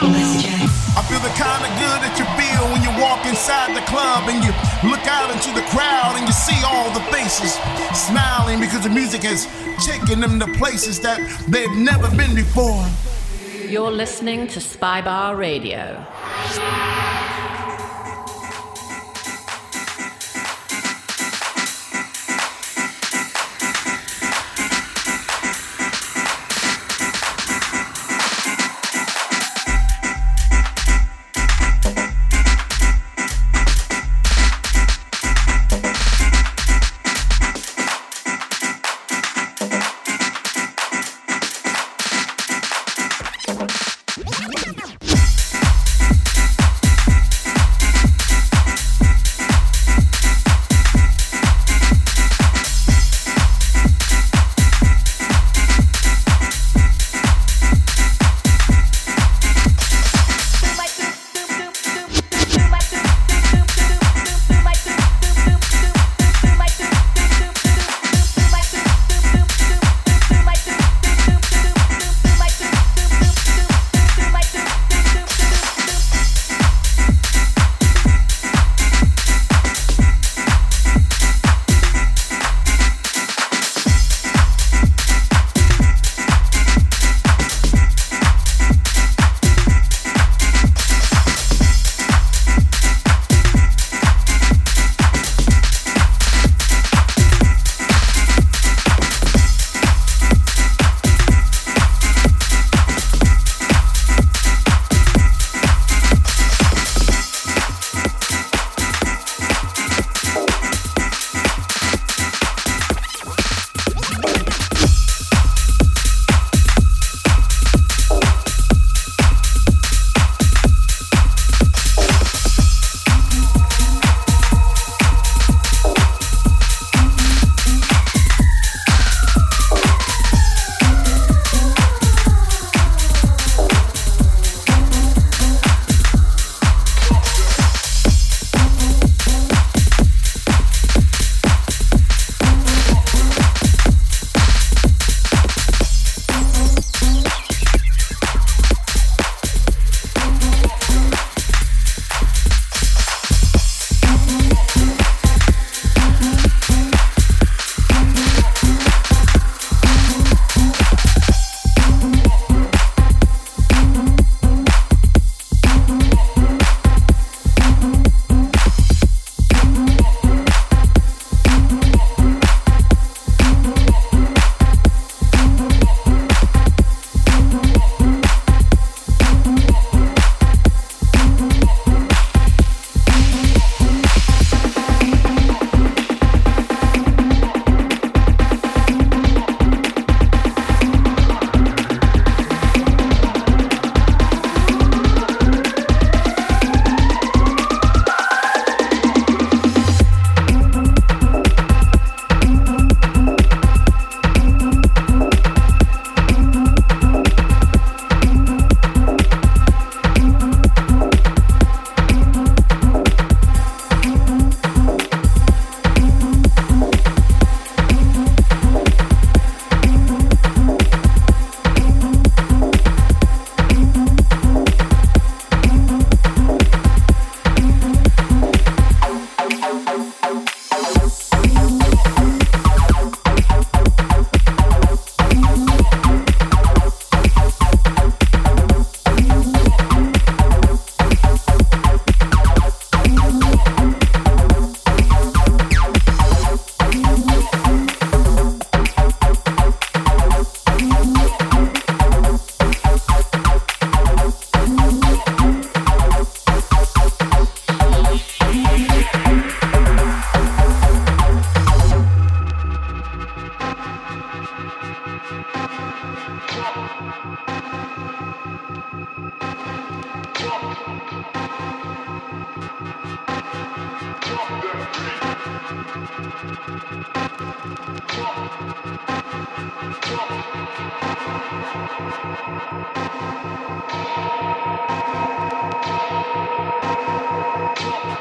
I feel the kind of good that you feel when you walk inside the club and you look out into the crowd and you see all the faces smiling because the music has taken them to places that they've never been before. You're listening to Spybar Radio.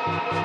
I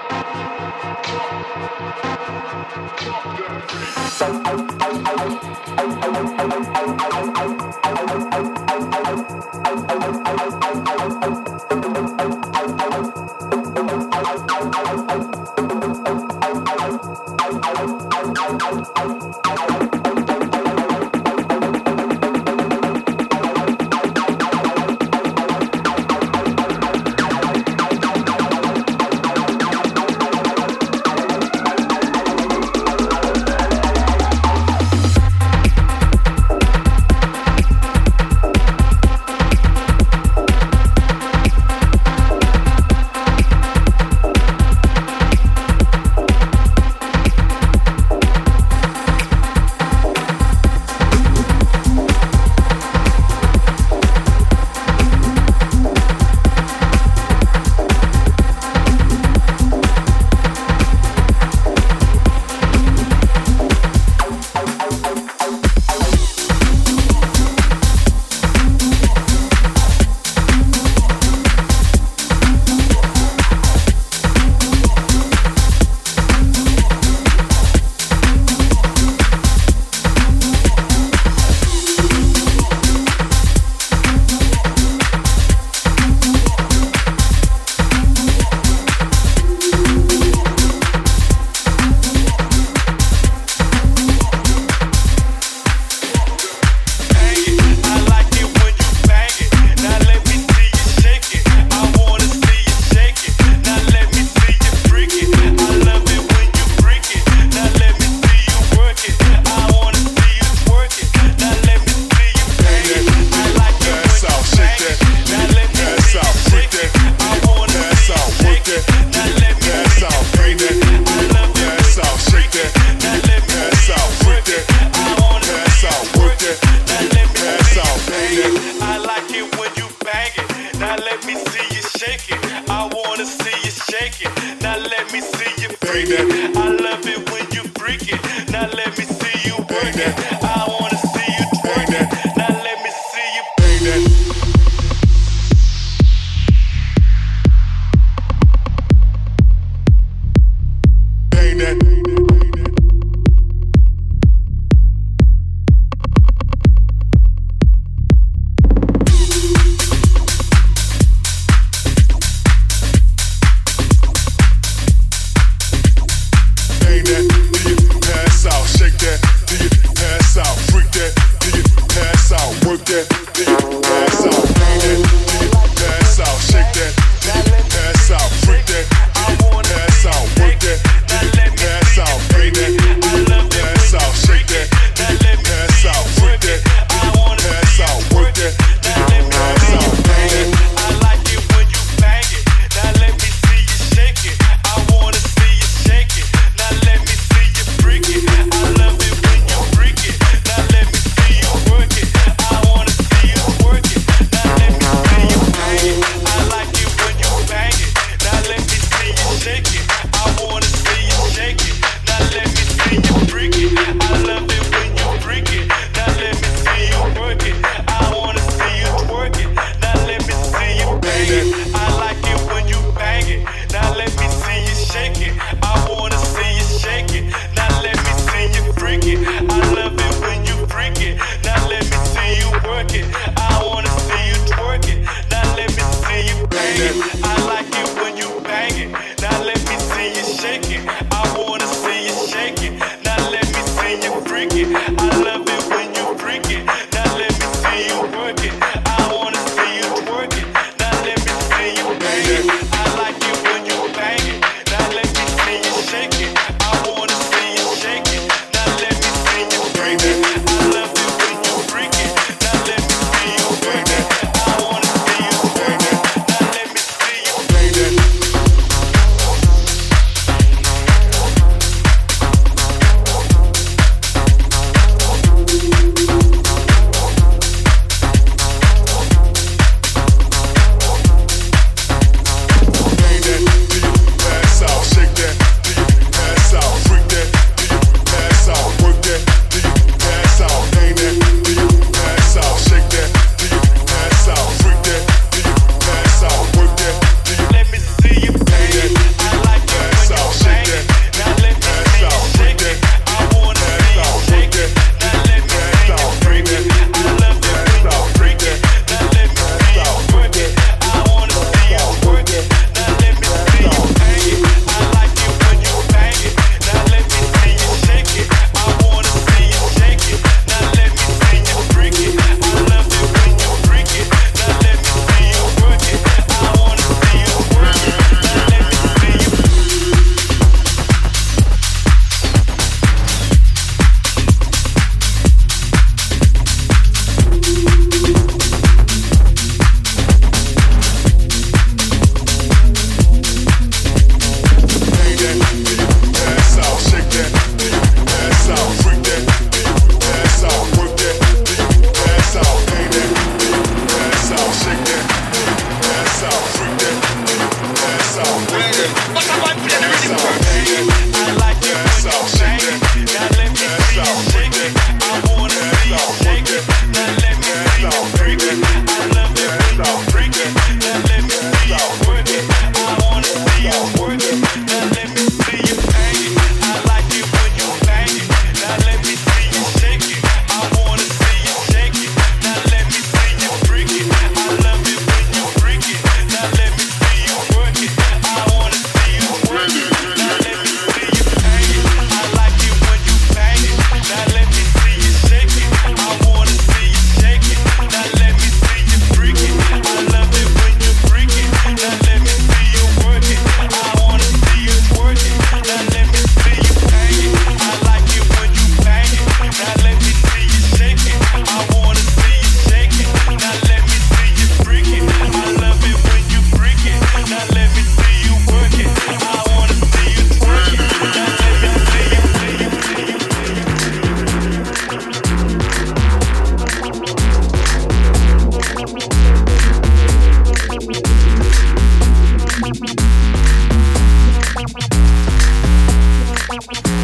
we'll be right back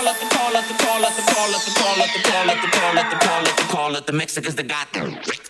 call up the call up the call up the call up the call up the call up the call up the call up the call up the Mexicans that got them.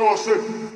nosso.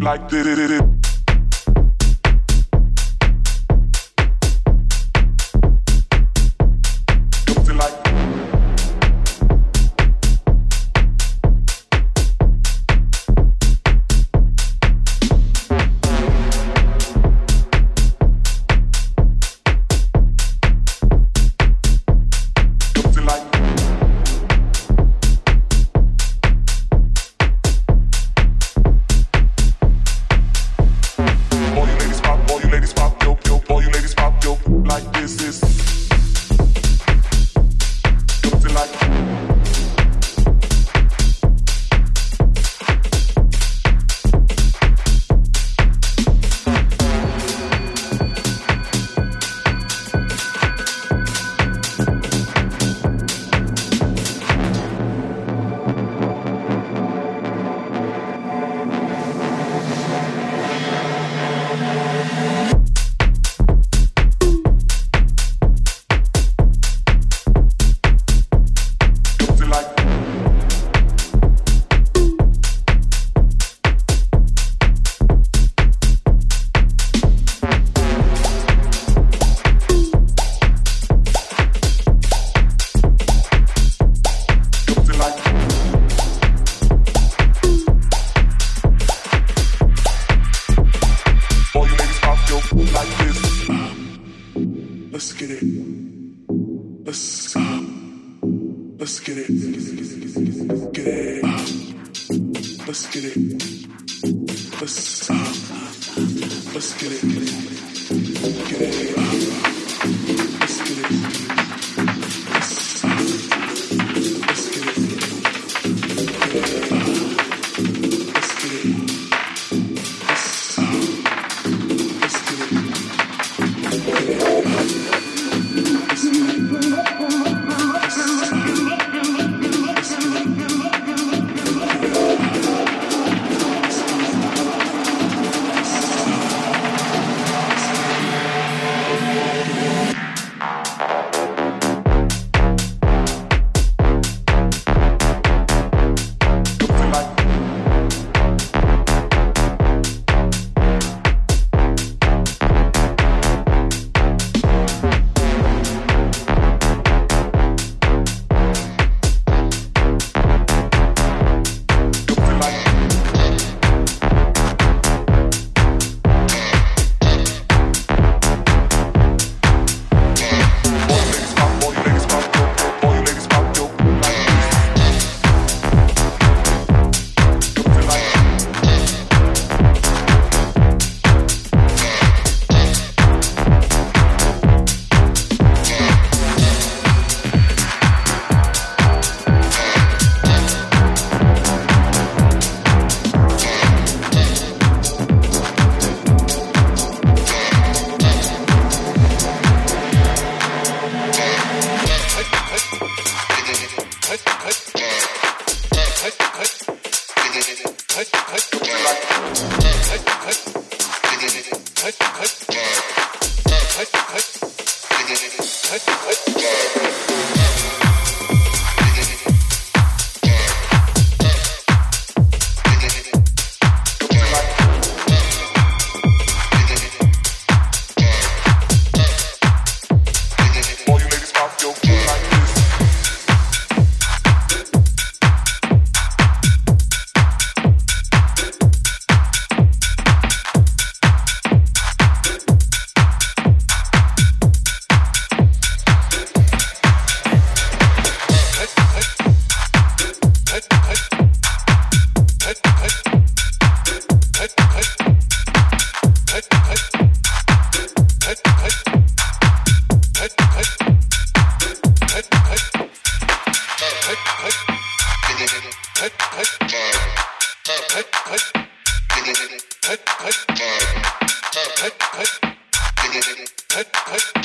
like this. Hey, hey.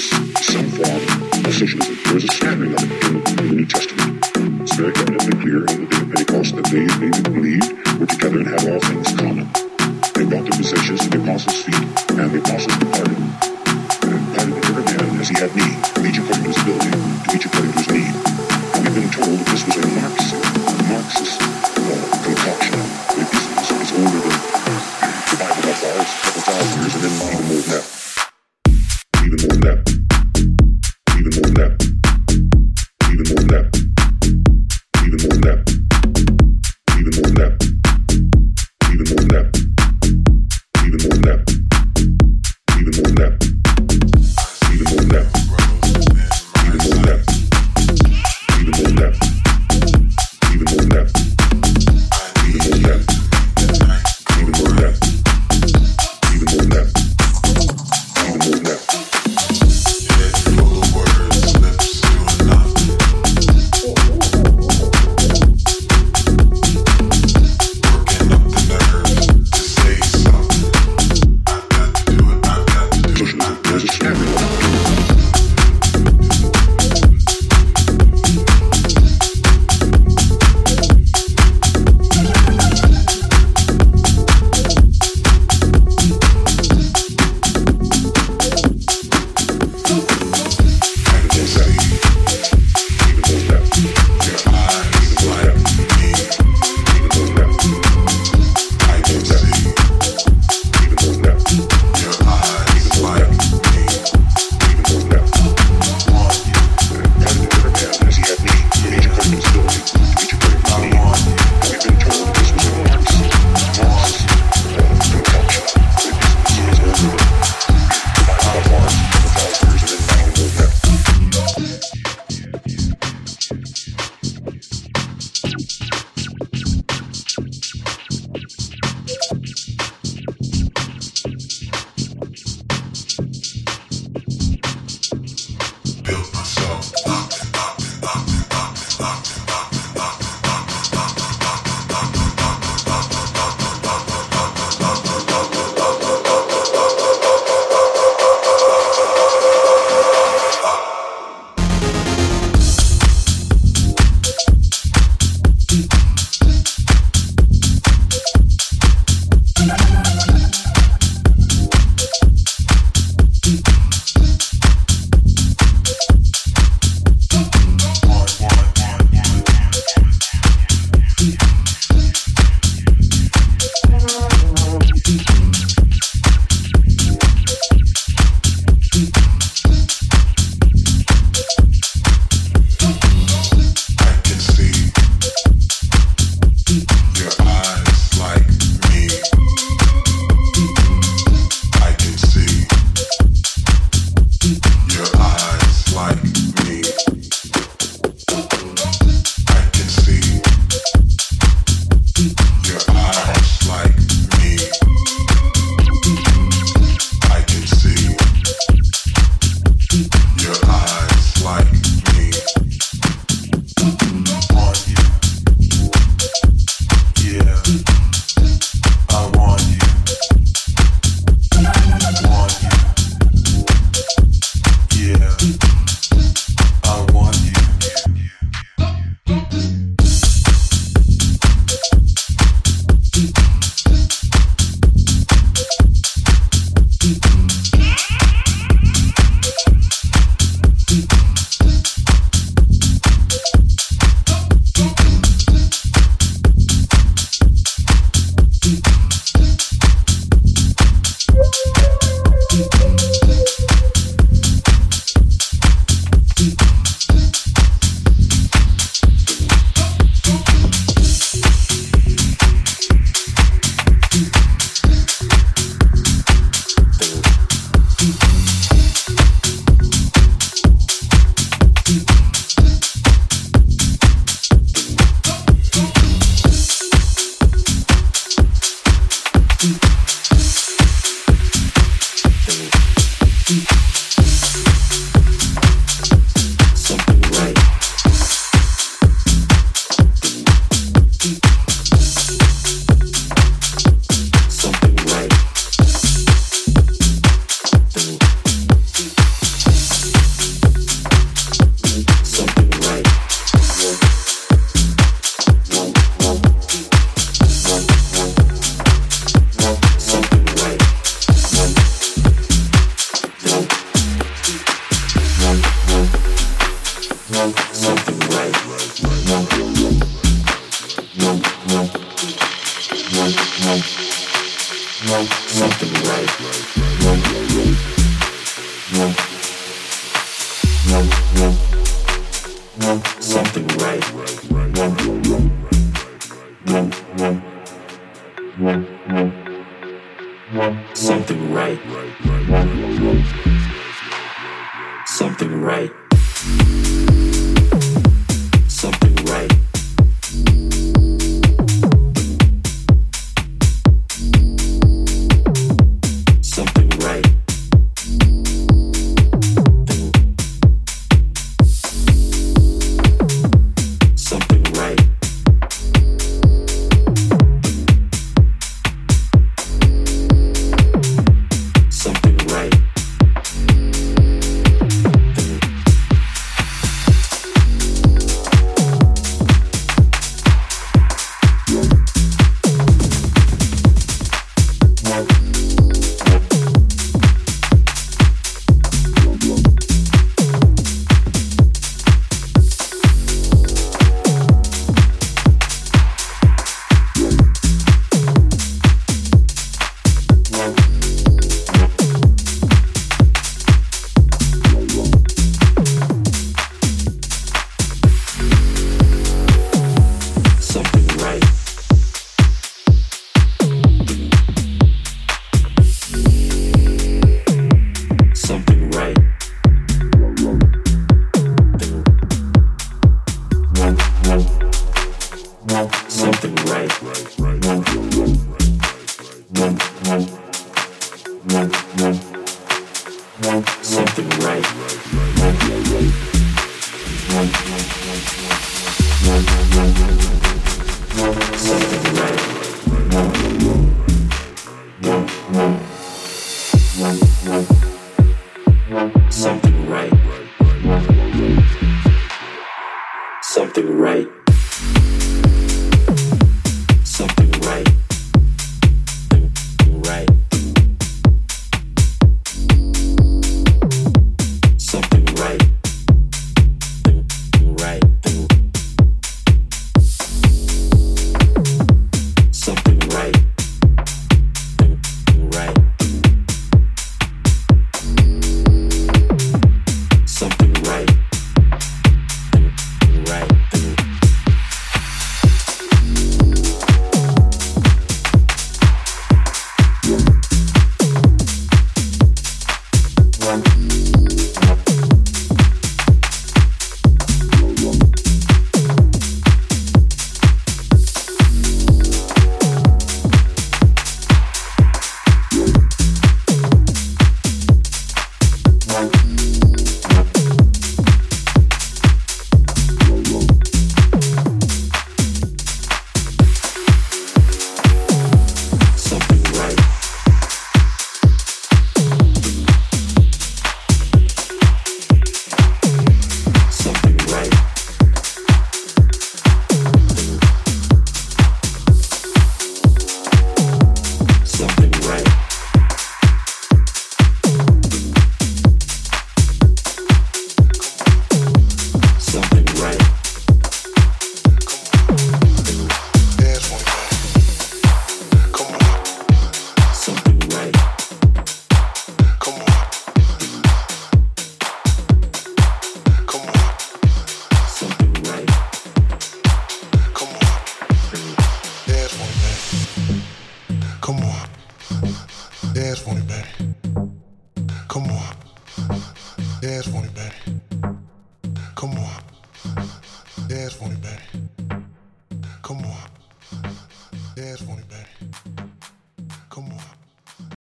some form of socialism. There is a standing of it in the New Testament. It's very evidently clear in the Day of Pentecost that they, they believed were together and had all things.